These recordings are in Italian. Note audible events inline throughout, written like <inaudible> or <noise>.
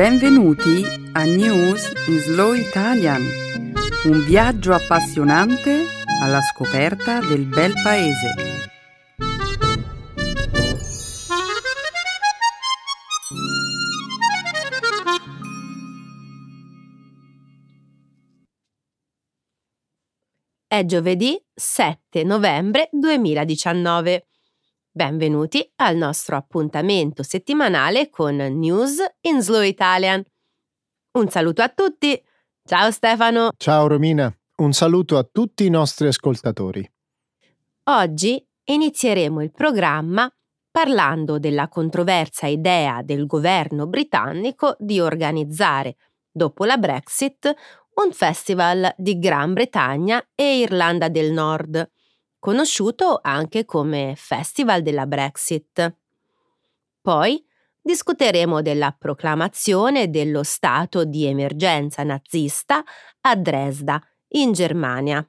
Benvenuti a News in Slow Italian, un viaggio appassionante alla scoperta del bel paese. È giovedì 7 novembre 2019. Benvenuti al nostro appuntamento settimanale con News in Slow Italian. Un saluto a tutti. Ciao Stefano. Ciao Romina. Un saluto a tutti i nostri ascoltatori. Oggi inizieremo il programma parlando della controversa idea del governo britannico di organizzare, dopo la Brexit, un festival di Gran Bretagna e Irlanda del Nord, conosciuto anche come Festival della Brexit. Poi discuteremo della proclamazione dello stato di emergenza nazista a Dresda, in Germania.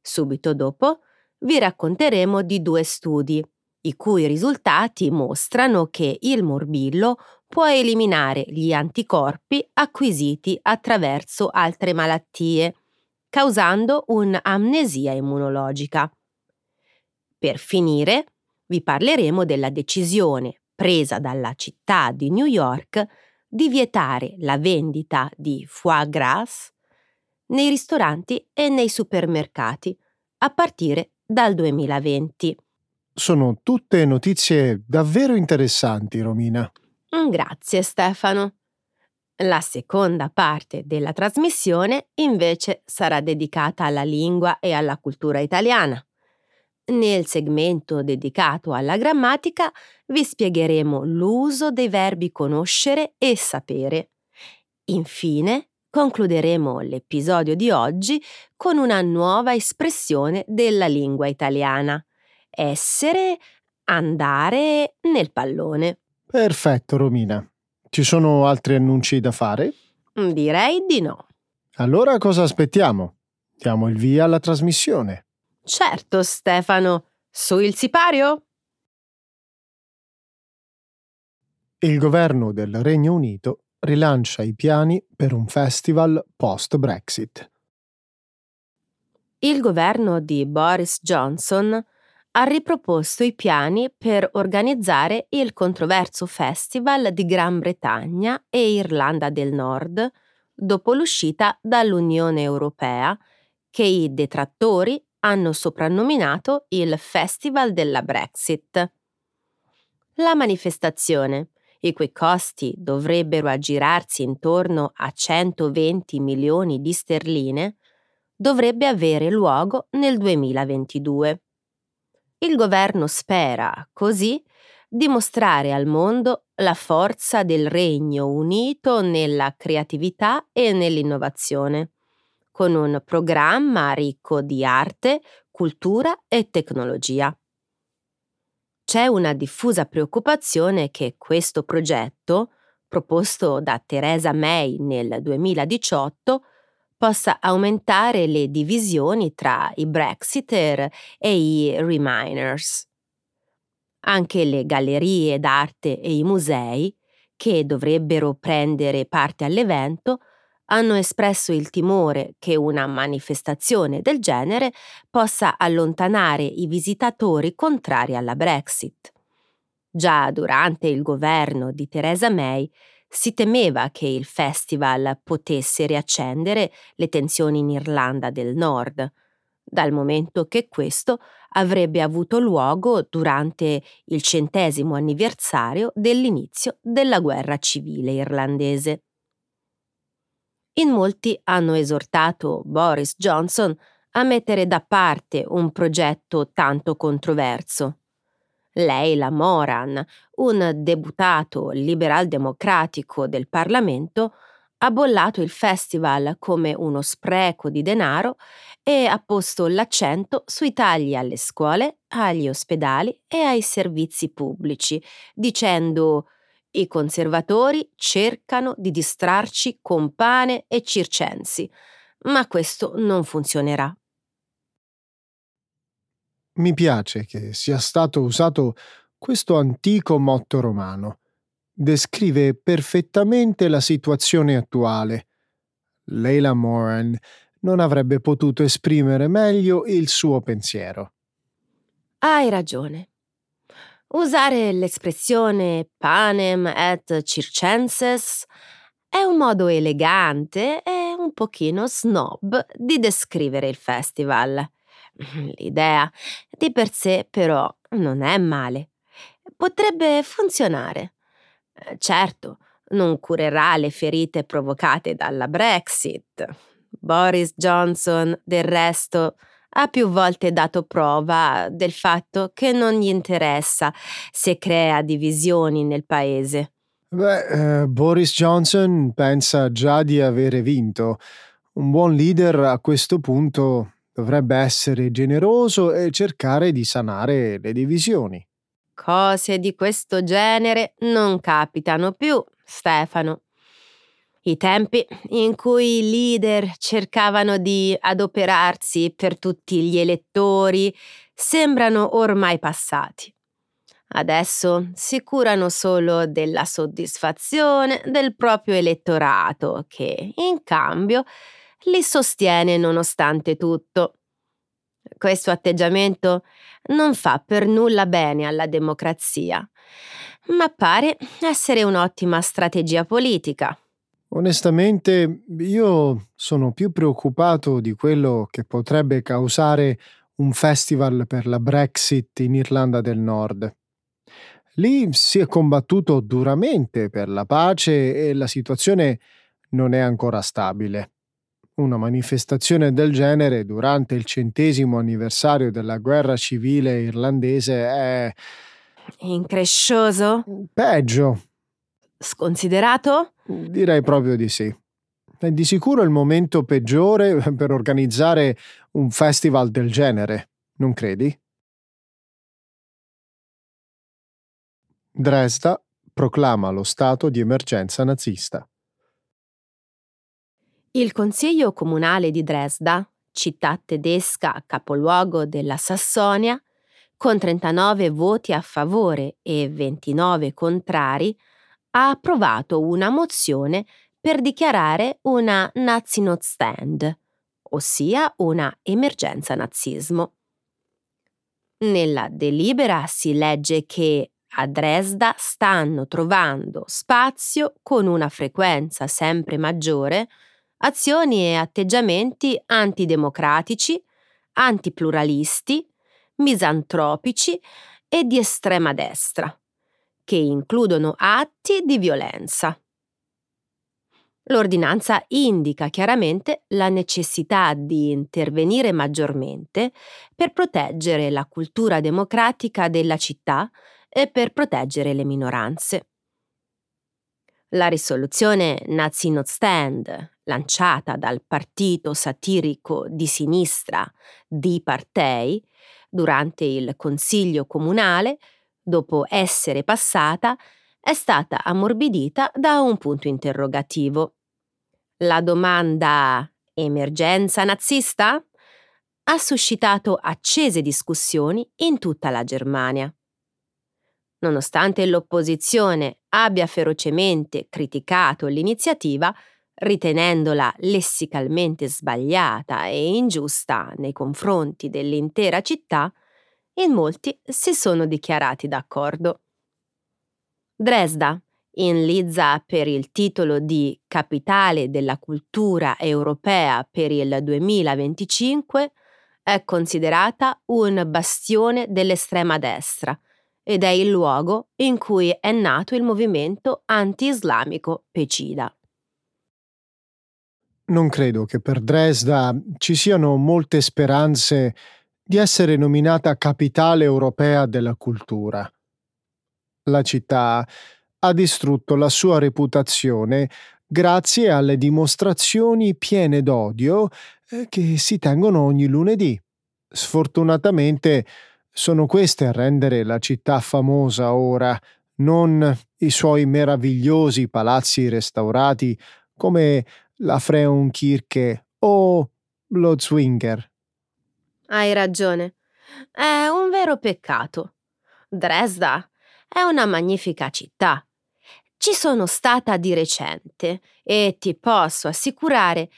Subito dopo vi racconteremo di due studi, i cui risultati mostrano che il morbillo può eliminare gli anticorpi acquisiti attraverso altre malattie, causando un'amnesia immunologica. Per finire, vi parleremo della decisione presa dalla città di New York di vietare la vendita di foie gras nei ristoranti e nei supermercati a partire dal 2020. Sono tutte notizie davvero interessanti, Romina. Grazie Stefano. La seconda parte della trasmissione invece sarà dedicata alla lingua e alla cultura italiana. Nel segmento dedicato alla grammatica vi spiegheremo l'uso dei verbi conoscere e sapere. Infine, concluderemo l'episodio di oggi con una nuova espressione della lingua italiana. Essere, andare nel pallone. Perfetto, Romina. Ci sono altri annunci da fare? Direi di no. Allora cosa aspettiamo? Diamo il via alla trasmissione. Certo, Stefano. Su il sipario? Il governo del Regno Unito rilancia i piani per un festival post-Brexit. Il governo di Boris Johnson ha riproposto i piani per organizzare il controverso Festival di Gran Bretagna e Irlanda del Nord dopo l'uscita dall'Unione Europea, che i detrattori hanno soprannominato il Festival della Brexit. La manifestazione, i cui costi dovrebbero aggirarsi intorno a 120 milioni di sterline, dovrebbe avere luogo nel 2022. Il governo spera, così, dimostrare al mondo la forza del Regno Unito nella creatività e nell'innovazione, con un programma ricco di arte, cultura e tecnologia. C'è una diffusa preoccupazione che questo progetto, proposto da Theresa May nel 2018, possa aumentare le divisioni tra i Brexiter e i Reminers. Anche le gallerie d'arte e i musei, che dovrebbero prendere parte all'evento, hanno espresso il timore che una manifestazione del genere possa allontanare i visitatori contrari alla Brexit. Già durante il governo di Theresa May si temeva che il festival potesse riaccendere le tensioni in Irlanda del Nord, dal momento che questo avrebbe avuto luogo durante il centesimo anniversario dell'inizio della guerra civile irlandese. In molti hanno esortato Boris Johnson a mettere da parte un progetto tanto controverso Leila Moran, un deputato liberal-democratico del Parlamento, ha bollato il festival come uno spreco di denaro e ha posto l'accento sui tagli alle scuole, agli ospedali e ai servizi pubblici, dicendo i conservatori cercano di distrarci con pane e circensi, ma questo non funzionerà. Mi piace che sia stato usato questo antico motto romano. descrive perfettamente la situazione attuale. Leila Moran non avrebbe potuto esprimere meglio il suo pensiero. Hai ragione. Usare l'espressione panem et circenses è un modo elegante e un pochino snob di descrivere il festival. <laughs> L'idea di per sé però non è male. Potrebbe funzionare. Certo, non curerà le ferite provocate dalla Brexit. Boris Johnson, del resto, ha più volte dato prova del fatto che non gli interessa se crea divisioni nel paese. Beh, eh, Boris Johnson pensa già di avere vinto. Un buon leader a questo punto dovrebbe essere generoso e cercare di sanare le divisioni. Cose di questo genere non capitano più, Stefano. I tempi in cui i leader cercavano di adoperarsi per tutti gli elettori sembrano ormai passati. Adesso si curano solo della soddisfazione del proprio elettorato che, in cambio, li sostiene nonostante tutto. Questo atteggiamento non fa per nulla bene alla democrazia, ma pare essere un'ottima strategia politica. Onestamente, io sono più preoccupato di quello che potrebbe causare un festival per la Brexit in Irlanda del Nord. Lì si è combattuto duramente per la pace e la situazione non è ancora stabile. Una manifestazione del genere durante il centesimo anniversario della guerra civile irlandese è... Increscioso? Peggio. Sconsiderato? Direi proprio di sì. È di sicuro il momento peggiore per organizzare un festival del genere, non credi? Dresda proclama lo stato di emergenza nazista. Il Consiglio comunale di Dresda, città tedesca capoluogo della Sassonia, con 39 voti a favore e 29 contrari, ha approvato una mozione per dichiarare una Nazi-Notstand, ossia una emergenza nazismo. Nella delibera si legge che a Dresda stanno trovando spazio con una frequenza sempre maggiore azioni e atteggiamenti antidemocratici, antipluralisti, misantropici e di estrema destra che includono atti di violenza. L'ordinanza indica chiaramente la necessità di intervenire maggiormente per proteggere la cultura democratica della città e per proteggere le minoranze. La risoluzione Nazi Not Stand, lanciata dal partito satirico di sinistra Di Partei durante il Consiglio comunale, dopo essere passata, è stata ammorbidita da un punto interrogativo. La domanda emergenza nazista ha suscitato accese discussioni in tutta la Germania. Nonostante l'opposizione abbia ferocemente criticato l'iniziativa, ritenendola lessicalmente sbagliata e ingiusta nei confronti dell'intera città, in molti si sono dichiarati d'accordo. Dresda, in Lizza per il titolo di Capitale della cultura europea per il 2025, è considerata un bastione dell'estrema destra ed è il luogo in cui è nato il movimento anti-islamico Pecida. Non credo che per Dresda ci siano molte speranze di essere nominata capitale europea della cultura. La città ha distrutto la sua reputazione grazie alle dimostrazioni piene d'odio eh, che si tengono ogni lunedì. Sfortunatamente sono queste a rendere la città famosa ora, non i suoi meravigliosi palazzi restaurati come la Frauenkirche o lo Zwinger. Hai ragione. È un vero peccato. Dresda è una magnifica città. Ci sono stata di recente e ti posso assicurare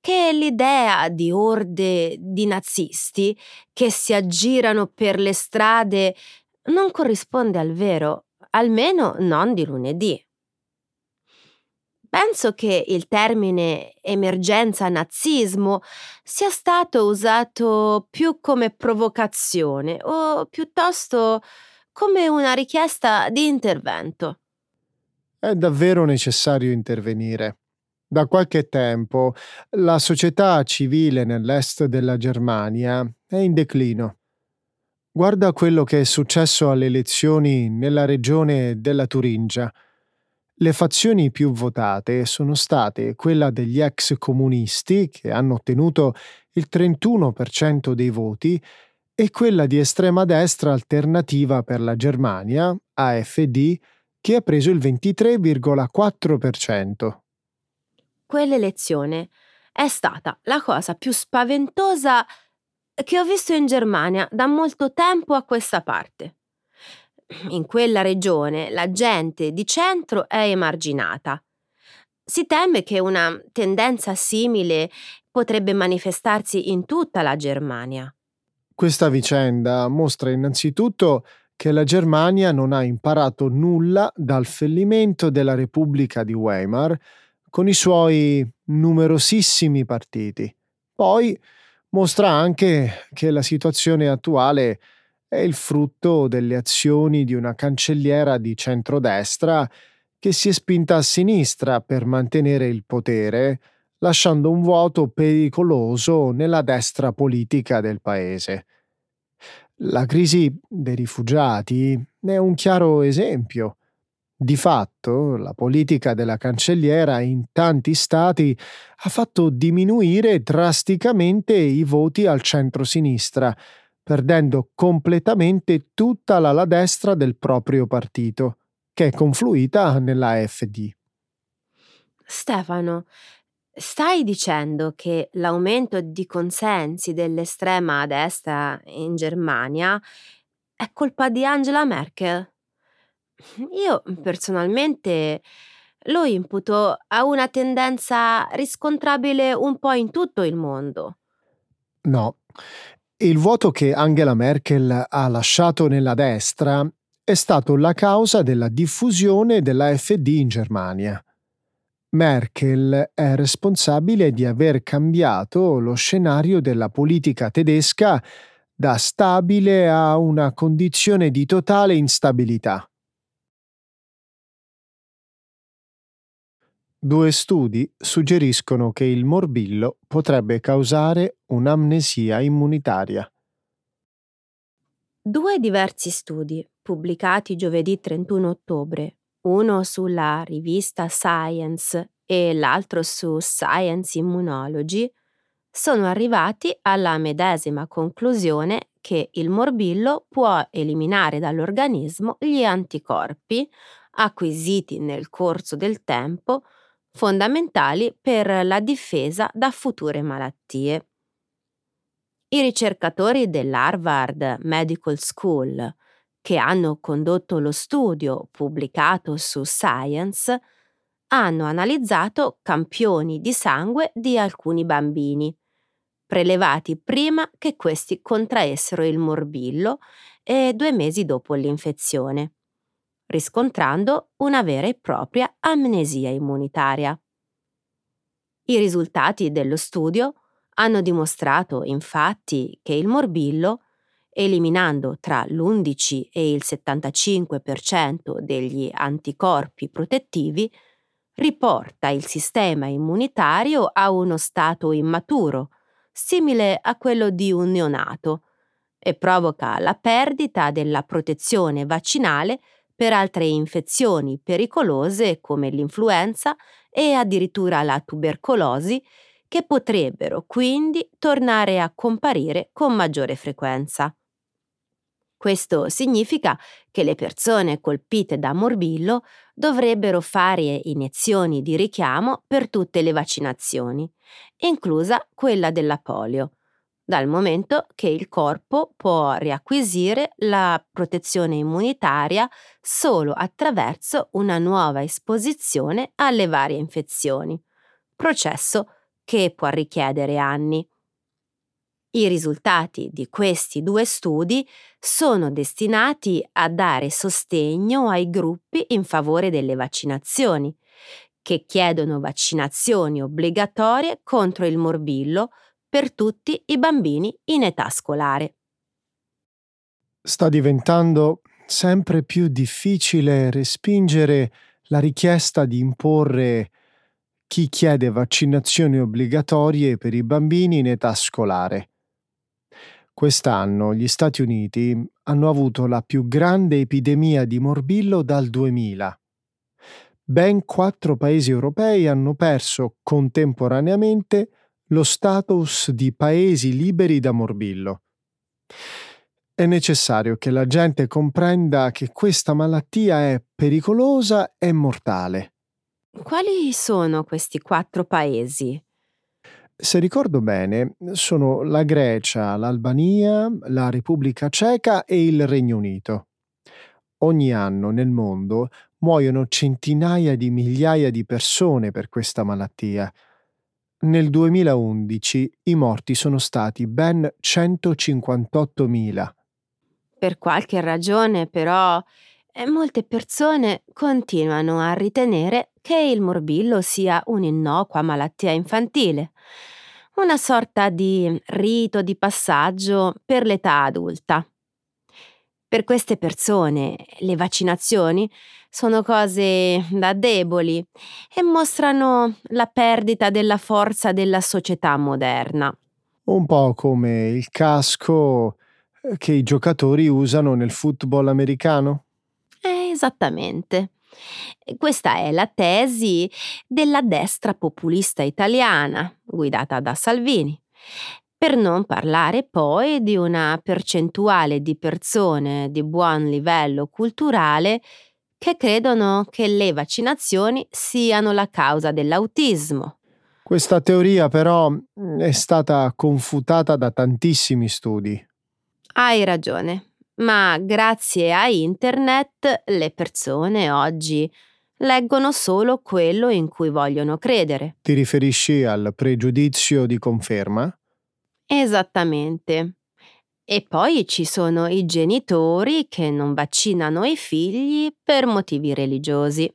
che l'idea di orde di nazisti che si aggirano per le strade non corrisponde al vero, almeno non di lunedì. Penso che il termine emergenza nazismo sia stato usato più come provocazione o piuttosto come una richiesta di intervento. È davvero necessario intervenire. Da qualche tempo la società civile nell'est della Germania è in declino. Guarda quello che è successo alle elezioni nella regione della Turingia. Le fazioni più votate sono state quella degli ex comunisti, che hanno ottenuto il 31% dei voti, e quella di estrema destra alternativa per la Germania, AFD, che ha preso il 23,4%. Quell'elezione è stata la cosa più spaventosa che ho visto in Germania da molto tempo a questa parte. In quella regione la gente di centro è emarginata. Si teme che una tendenza simile potrebbe manifestarsi in tutta la Germania. Questa vicenda mostra innanzitutto che la Germania non ha imparato nulla dal fallimento della Repubblica di Weimar con i suoi numerosissimi partiti. Poi mostra anche che la situazione attuale è il frutto delle azioni di una cancelliera di centrodestra che si è spinta a sinistra per mantenere il potere, lasciando un vuoto pericoloso nella destra politica del paese. La crisi dei rifugiati è un chiaro esempio. Di fatto, la politica della cancelliera in tanti stati ha fatto diminuire drasticamente i voti al centro-sinistra, perdendo completamente tutta l'ala destra del proprio partito, che è confluita nella AfD. Stefano, stai dicendo che l'aumento di consensi dell'estrema destra in Germania è colpa di Angela Merkel? Io personalmente lo imputo a una tendenza riscontrabile un po' in tutto il mondo. No, il vuoto che Angela Merkel ha lasciato nella destra è stato la causa della diffusione dell'AfD in Germania. Merkel è responsabile di aver cambiato lo scenario della politica tedesca da stabile a una condizione di totale instabilità. Due studi suggeriscono che il morbillo potrebbe causare un'amnesia immunitaria. Due diversi studi, pubblicati giovedì 31 ottobre, uno sulla rivista Science e l'altro su Science Immunology, sono arrivati alla medesima conclusione che il morbillo può eliminare dall'organismo gli anticorpi acquisiti nel corso del tempo fondamentali per la difesa da future malattie. I ricercatori dell'Harvard Medical School, che hanno condotto lo studio pubblicato su Science, hanno analizzato campioni di sangue di alcuni bambini, prelevati prima che questi contraessero il morbillo e due mesi dopo l'infezione riscontrando una vera e propria amnesia immunitaria. I risultati dello studio hanno dimostrato infatti che il morbillo, eliminando tra l'11 e il 75% degli anticorpi protettivi, riporta il sistema immunitario a uno stato immaturo, simile a quello di un neonato, e provoca la perdita della protezione vaccinale per altre infezioni pericolose come l'influenza e addirittura la tubercolosi, che potrebbero quindi tornare a comparire con maggiore frequenza. Questo significa che le persone colpite da morbillo dovrebbero fare iniezioni di richiamo per tutte le vaccinazioni, inclusa quella della polio, dal momento che il corpo può riacquisire la protezione immunitaria solo attraverso una nuova esposizione alle varie infezioni, processo che può richiedere anni. I risultati di questi due studi sono destinati a dare sostegno ai gruppi in favore delle vaccinazioni, che chiedono vaccinazioni obbligatorie contro il morbillo per tutti i bambini in età scolare. Sta diventando sempre più difficile respingere la richiesta di imporre chi chiede vaccinazioni obbligatorie per i bambini in età scolare. Quest'anno gli Stati Uniti hanno avuto la più grande epidemia di morbillo dal 2000. Ben quattro paesi europei hanno perso contemporaneamente lo status di paesi liberi da morbillo. È necessario che la gente comprenda che questa malattia è pericolosa e mortale. Quali sono questi quattro paesi? Se ricordo bene, sono la Grecia, l'Albania, la Repubblica Ceca e il Regno Unito. Ogni anno nel mondo muoiono centinaia di migliaia di persone per questa malattia. Nel 2011 i morti sono stati ben 158.000. Per qualche ragione, però, eh, molte persone continuano a ritenere che il morbillo sia un'innocua malattia infantile, una sorta di rito di passaggio per l'età adulta. Per queste persone le vaccinazioni sono cose da deboli e mostrano la perdita della forza della società moderna. Un po' come il casco eh, che i giocatori usano nel football americano? Eh, esattamente. Questa è la tesi della destra populista italiana, guidata da Salvini. Per non parlare poi di una percentuale di persone di buon livello culturale che credono che le vaccinazioni siano la causa dell'autismo. Questa teoria però è stata confutata da tantissimi studi. Hai ragione ma grazie a internet le persone oggi leggono solo quello in cui vogliono credere. Ti riferisci al pregiudizio di conferma? Esattamente. E poi ci sono i genitori che non vaccinano i figli per motivi religiosi.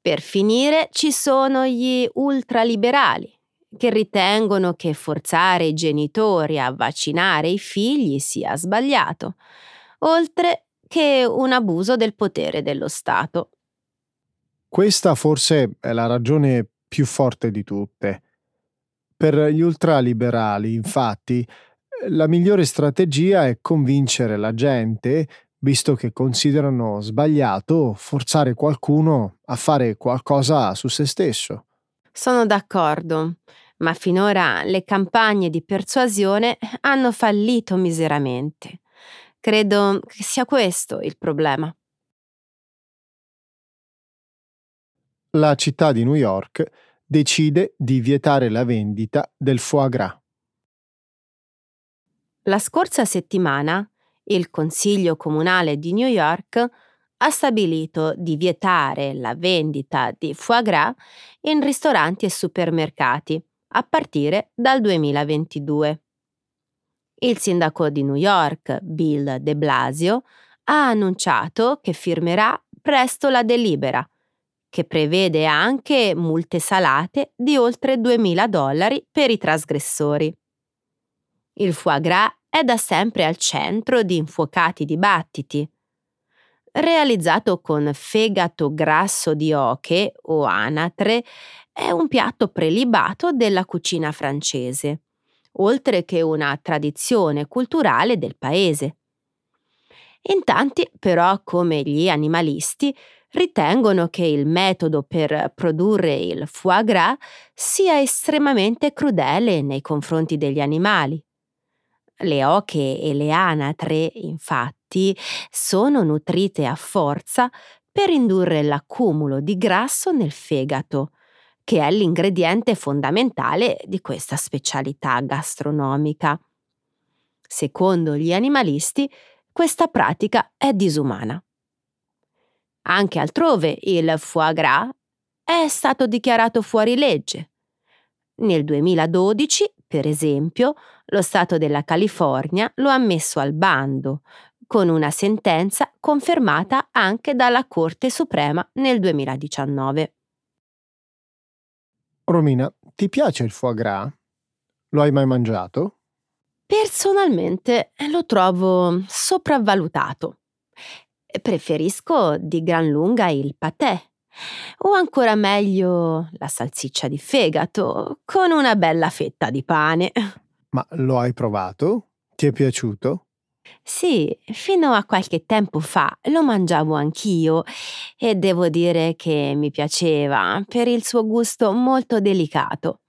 Per finire ci sono gli ultraliberali che ritengono che forzare i genitori a vaccinare i figli sia sbagliato, oltre che un abuso del potere dello Stato. Questa forse è la ragione più forte di tutte. Per gli ultraliberali, infatti, la migliore strategia è convincere la gente, visto che considerano sbagliato forzare qualcuno a fare qualcosa su se stesso. Sono d'accordo, ma finora le campagne di persuasione hanno fallito miseramente. Credo che sia questo il problema. La città di New York decide di vietare la vendita del foie gras. La scorsa settimana il Consiglio Comunale di New York ha stabilito di vietare la vendita di foie gras in ristoranti e supermercati a partire dal 2022. Il sindaco di New York, Bill de Blasio, ha annunciato che firmerà presto la delibera, che prevede anche multe salate di oltre 2.000 dollari per i trasgressori. Il foie gras è da sempre al centro di infuocati dibattiti realizzato con fegato grasso di oche o anatre, è un piatto prelibato della cucina francese, oltre che una tradizione culturale del paese. In tanti, però, come gli animalisti, ritengono che il metodo per produrre il foie gras sia estremamente crudele nei confronti degli animali. Le oche e le anatre, infatti, sono nutrite a forza per indurre l'accumulo di grasso nel fegato, che è l'ingrediente fondamentale di questa specialità gastronomica. Secondo gli animalisti, questa pratica è disumana. Anche altrove il foie gras è stato dichiarato fuori legge. Nel 2012, per esempio, lo Stato della California lo ha messo al bando, con una sentenza confermata anche dalla Corte Suprema nel 2019. Romina, ti piace il foie gras? Lo hai mai mangiato? Personalmente lo trovo sopravvalutato. Preferisco di gran lunga il patè o ancora meglio la salsiccia di fegato con una bella fetta di pane. Ma lo hai provato? Ti è piaciuto? Sì, fino a qualche tempo fa lo mangiavo anch'io e devo dire che mi piaceva per il suo gusto molto delicato.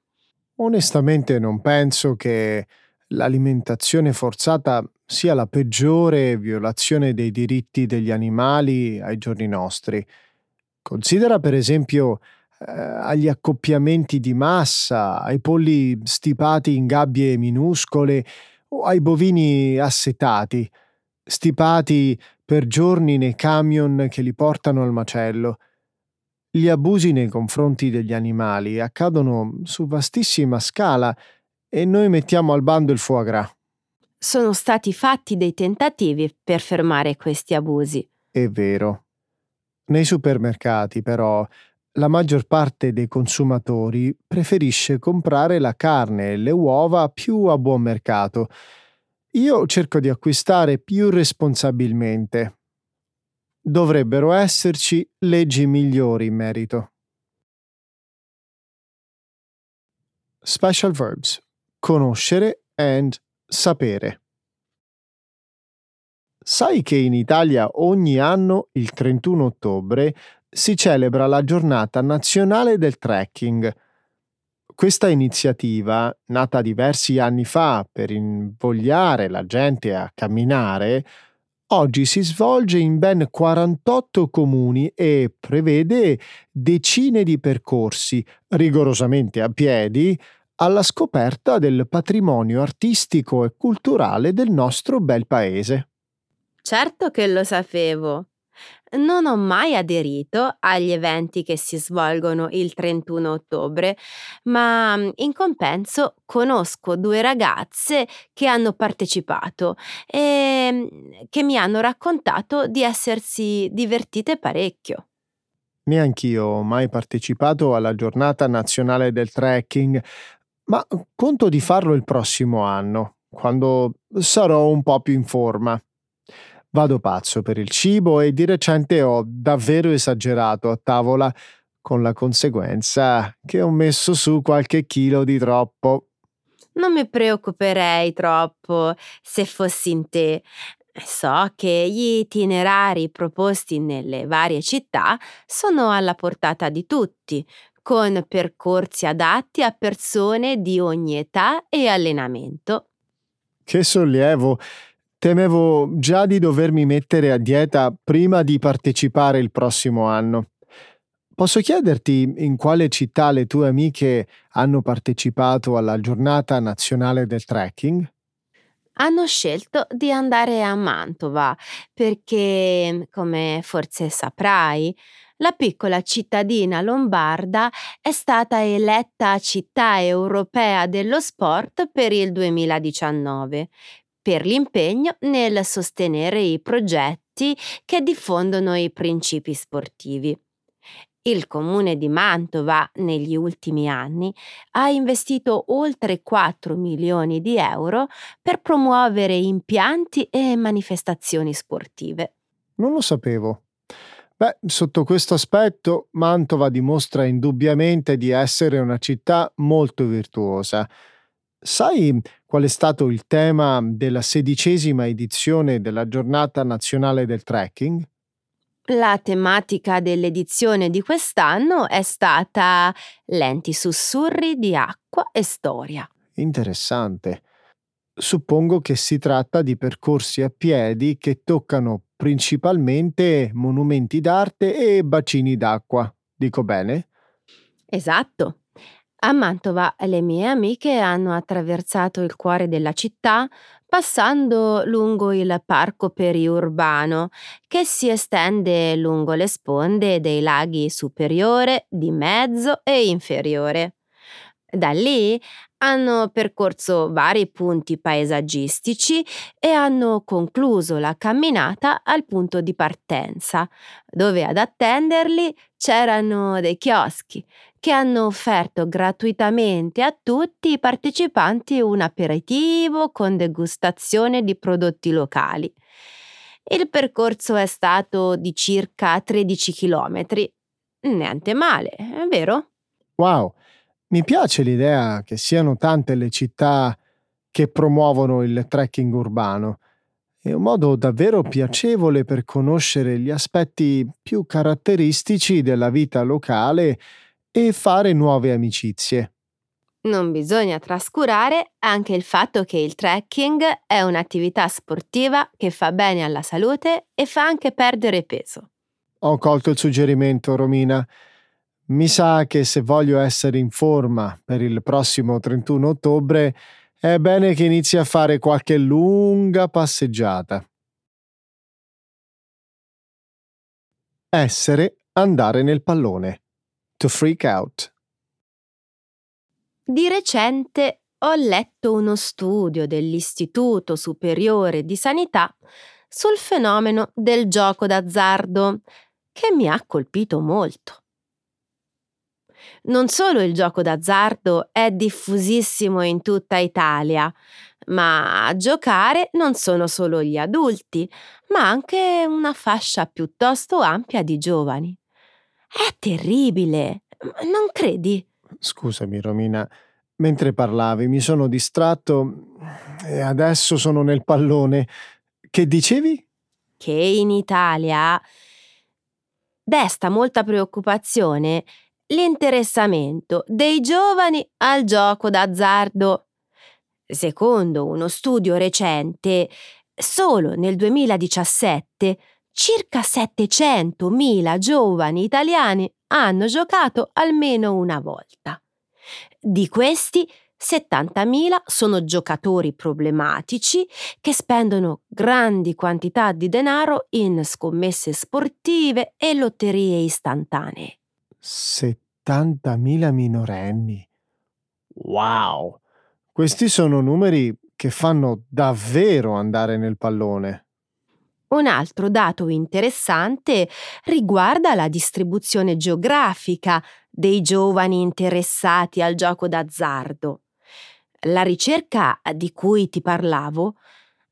Onestamente non penso che l'alimentazione forzata sia la peggiore violazione dei diritti degli animali ai giorni nostri. Considera per esempio eh, agli accoppiamenti di massa, ai polli stipati in gabbie minuscole o ai bovini assetati, stipati per giorni nei camion che li portano al macello. Gli abusi nei confronti degli animali accadono su vastissima scala e noi mettiamo al bando il foie gras. Sono stati fatti dei tentativi per fermare questi abusi. È vero. Nei supermercati, però, la maggior parte dei consumatori preferisce comprare la carne e le uova più a buon mercato. Io cerco di acquistare più responsabilmente. Dovrebbero esserci leggi migliori in merito. Special verbs. Conoscere and sapere. Sai che in Italia ogni anno, il 31 ottobre, si celebra la giornata nazionale del trekking. Questa iniziativa, nata diversi anni fa per invogliare la gente a camminare, oggi si svolge in ben 48 comuni e prevede decine di percorsi, rigorosamente a piedi, alla scoperta del patrimonio artistico e culturale del nostro bel paese. Certo che lo sapevo. Non ho mai aderito agli eventi che si svolgono il 31 ottobre, ma mm, in compenso conosco due ragazze che hanno partecipato e mm, che mi hanno raccontato di essersi divertite parecchio. Neanch'io ho mai partecipato alla giornata nazionale del trekking, ma conto di farlo il prossimo anno, quando sarò un po' più in forma. Vado pazzo per il cibo e di recente ho davvero esagerato a tavola, con la conseguenza che ho messo su qualche chilo di troppo. Non mi preoccuperei troppo se fossi in te. So che gli itinerari proposti nelle varie città sono alla portata di tutti, con percorsi adatti a persone di ogni età e allenamento. Che sollievo! Temevo già di dovermi mettere a dieta prima di partecipare il prossimo anno. Posso chiederti in quale città le tue amiche hanno partecipato alla giornata nazionale del trekking? Hanno scelto di andare a Mantova perché, come forse saprai, la piccola cittadina lombarda è stata eletta città europea dello sport per il 2019 per l'impegno nel sostenere i progetti che diffondono i principi sportivi. Il comune di Mantova negli ultimi anni ha investito oltre 4 milioni di euro per promuovere impianti e manifestazioni sportive. Non lo sapevo. Beh, sotto questo aspetto Mantova dimostra indubbiamente di essere una città molto virtuosa Sai qual è stato il tema della sedicesima edizione della giornata nazionale del trekking? La tematica dell'edizione di quest'anno è stata lenti sussurri di acqua e storia. Interessante. Suppongo che si tratta di percorsi a piedi che toccano principalmente monumenti d'arte e bacini d'acqua. Dico bene? Esatto. A Mantova le mie amiche hanno attraversato il cuore della città passando lungo il parco periurbano che si estende lungo le sponde dei laghi superiore, di mezzo e inferiore. Da lì hanno percorso vari punti paesaggistici e hanno concluso la camminata al punto di partenza, dove ad attenderli c'erano dei chioschi che hanno offerto gratuitamente a tutti i partecipanti un aperitivo con degustazione di prodotti locali. Il percorso è stato di circa 13 chilometri. Niente male, è vero? Wow! Mi piace l'idea che siano tante le città che promuovono il trekking urbano. È un modo davvero piacevole per conoscere gli aspetti più caratteristici della vita locale e fare nuove amicizie. Non bisogna trascurare anche il fatto che il trekking è un'attività sportiva che fa bene alla salute e fa anche perdere peso. Ho colto il suggerimento, Romina. Mi sa che se voglio essere in forma per il prossimo 31 ottobre, è bene che inizi a fare qualche lunga passeggiata. Essere andare nel pallone. To freak out. Di recente ho letto uno studio dell'Istituto Superiore di Sanità sul fenomeno del gioco d'azzardo che mi ha colpito molto. Non solo il gioco d'azzardo è diffusissimo in tutta Italia, ma a giocare non sono solo gli adulti, ma anche una fascia piuttosto ampia di giovani. È terribile, non credi? Scusami, Romina, mentre parlavi mi sono distratto e adesso sono nel pallone. Che dicevi? Che in Italia desta molta preoccupazione l'interessamento dei giovani al gioco d'azzardo. Secondo uno studio recente, solo nel 2017 circa 700.000 giovani italiani hanno giocato almeno una volta. Di questi 70.000 sono giocatori problematici che spendono grandi quantità di denaro in scommesse sportive e lotterie istantanee. 70.000 minorenni. Wow! Questi sono numeri che fanno davvero andare nel pallone. Un altro dato interessante riguarda la distribuzione geografica dei giovani interessati al gioco d'azzardo. La ricerca di cui ti parlavo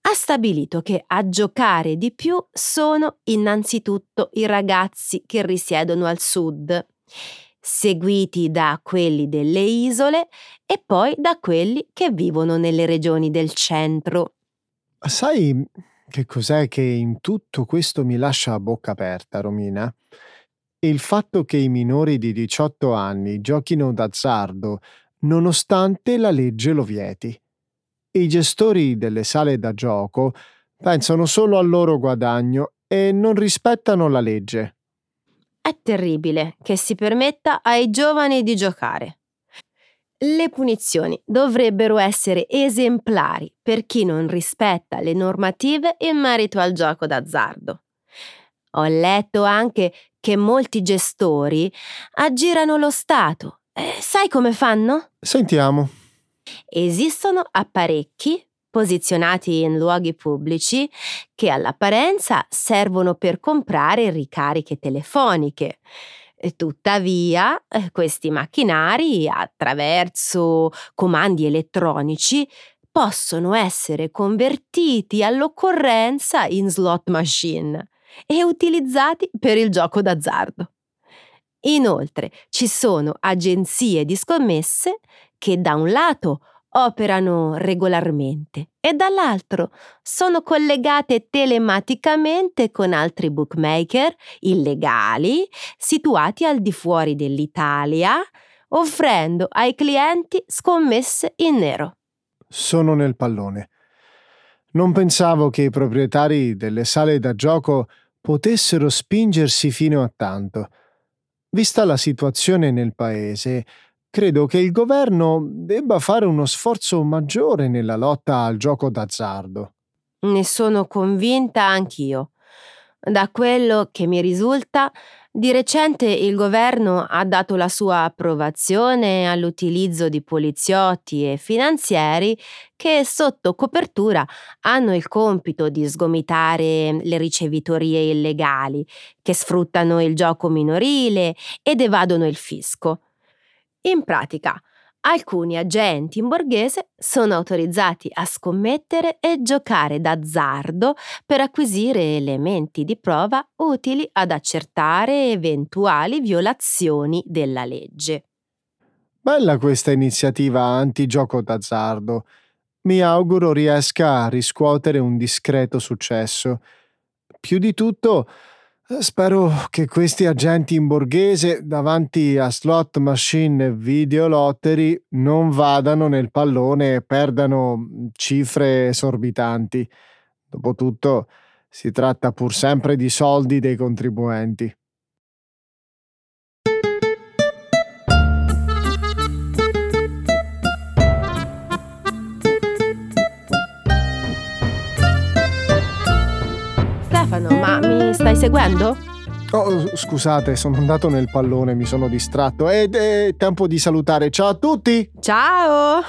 ha stabilito che a giocare di più sono innanzitutto i ragazzi che risiedono al sud seguiti da quelli delle isole e poi da quelli che vivono nelle regioni del centro. Sai che cos'è che in tutto questo mi lascia a bocca aperta, Romina? Il fatto che i minori di 18 anni giochino d'azzardo nonostante la legge lo vieti. I gestori delle sale da gioco pensano solo al loro guadagno e non rispettano la legge. È terribile che si permetta ai giovani di giocare. Le punizioni dovrebbero essere esemplari per chi non rispetta le normative in merito al gioco d'azzardo. Ho letto anche che molti gestori aggirano lo Stato. Eh, sai come fanno? Sentiamo. Esistono apparecchi posizionati in luoghi pubblici che all'apparenza servono per comprare ricariche telefoniche. Tuttavia, eh, questi macchinari, attraverso comandi elettronici, possono essere convertiti all'occorrenza in slot machine e utilizzati per il gioco d'azzardo. Inoltre ci sono agenzie di scommesse che da un lato operano regolarmente e dall'altro sono collegate telematicamente con altri bookmaker illegali situati al di fuori dell'Italia, offrendo ai clienti scommesse in nero. Sono nel pallone. Non pensavo che i proprietari delle sale da gioco potessero spingersi fino a tanto. Vista la situazione nel paese, credo che il governo debba fare uno sforzo maggiore nella lotta al gioco d'azzardo. Ne sono convinta anch'io. Da quello che mi risulta, di recente il governo ha dato la sua approvazione all'utilizzo di poliziotti e finanzieri che sotto copertura hanno il compito di sgomitare le ricevitorie illegali, che sfruttano il gioco minorile ed evadono il fisco. In pratica, alcuni agenti in borghese sono autorizzati a scommettere e giocare d'azzardo per acquisire elementi di prova utili ad accertare eventuali violazioni della legge. Bella questa iniziativa anti-gioco d'azzardo. Mi auguro riesca a riscuotere un discreto successo. Più di tutto, Spero che questi agenti in borghese davanti a slot machine e video lottery non vadano nel pallone e perdano cifre esorbitanti. Dopotutto si tratta pur sempre di soldi dei contribuenti. Stefano, ma mi stai seguendo? Oh, scusate, sono andato nel pallone, mi sono distratto ed è tempo di salutare. Ciao a tutti! Ciao!